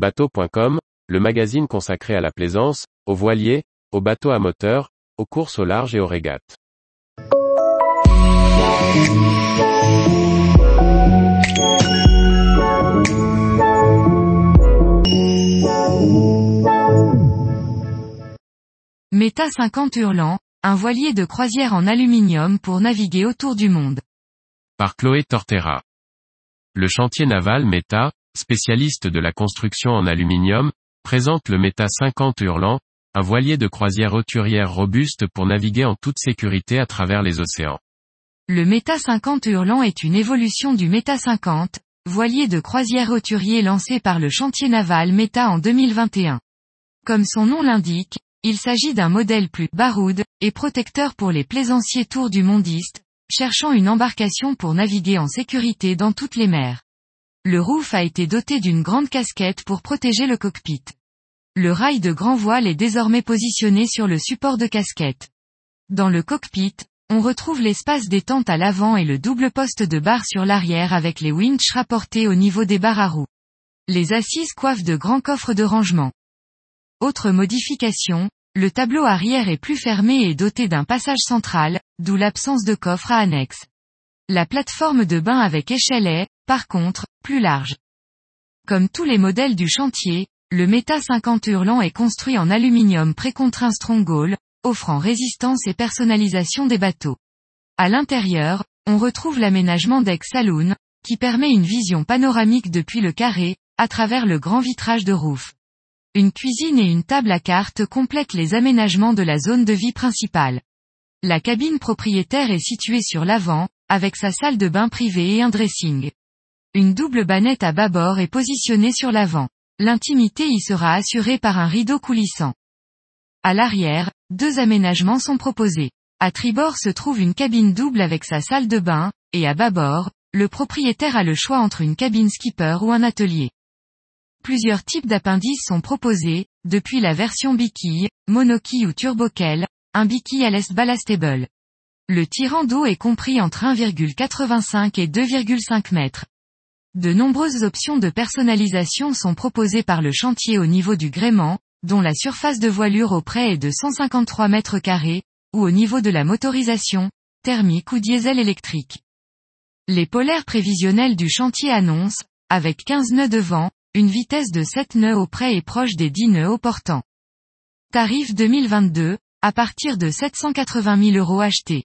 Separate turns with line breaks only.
Bateau.com, le magazine consacré à la plaisance, aux voiliers, aux bateaux à moteur, aux courses au large et aux régates.
Meta 50 Hurlant, un voilier de croisière en aluminium pour naviguer autour du monde.
Par Chloé Tortera. Le chantier naval Meta, spécialiste de la construction en aluminium, présente le Meta 50 Hurlant, un voilier de croisière hauturière robuste pour naviguer en toute sécurité à travers les océans.
Le Meta 50 Hurlant est une évolution du Meta 50, voilier de croisière hauturier lancé par le chantier naval Meta en 2021. Comme son nom l'indique, il s'agit d'un modèle plus baroud et protecteur pour les plaisanciers tours du mondiste, cherchant une embarcation pour naviguer en sécurité dans toutes les mers. Le roof a été doté d'une grande casquette pour protéger le cockpit. Le rail de grand voile est désormais positionné sur le support de casquette. Dans le cockpit, on retrouve l'espace détente à l'avant et le double poste de barre sur l'arrière avec les winches rapportés au niveau des barres à roues. Les assises coiffent de grands coffres de rangement. Autre modification, le tableau arrière est plus fermé et doté d'un passage central, d'où l'absence de coffre à annexe. La plateforme de bain avec échelle est, par contre, plus large. Comme tous les modèles du chantier, le Meta 50 Hurlant est construit en aluminium précontraint Stronghold, offrant résistance et personnalisation des bateaux. À l'intérieur, on retrouve l'aménagement deck saloon, qui permet une vision panoramique depuis le carré, à travers le grand vitrage de roof. Une cuisine et une table à cartes complètent les aménagements de la zone de vie principale. La cabine propriétaire est située sur l'avant, avec sa salle de bain privée et un dressing. Une double bannette à bâbord est positionnée sur l'avant. L'intimité y sera assurée par un rideau coulissant. À l'arrière, deux aménagements sont proposés. À tribord se trouve une cabine double avec sa salle de bain, et à bâbord, le propriétaire a le choix entre une cabine skipper ou un atelier. Plusieurs types d'appendices sont proposés, depuis la version biquille, monoquille ou turboquelle, un biquille à l'est ballastable. Le tirant d'eau est compris entre 1,85 et 2,5 mètres. De nombreuses options de personnalisation sont proposées par le chantier au niveau du gréement, dont la surface de voilure au près est de 153 mètres carrés, ou au niveau de la motorisation, thermique ou diesel électrique. Les polaires prévisionnels du chantier annoncent, avec 15 nœuds de vent, une vitesse de 7 nœuds au près et proche des 10 nœuds au portant. Tarif 2022, à partir de 780 000 euros achetés.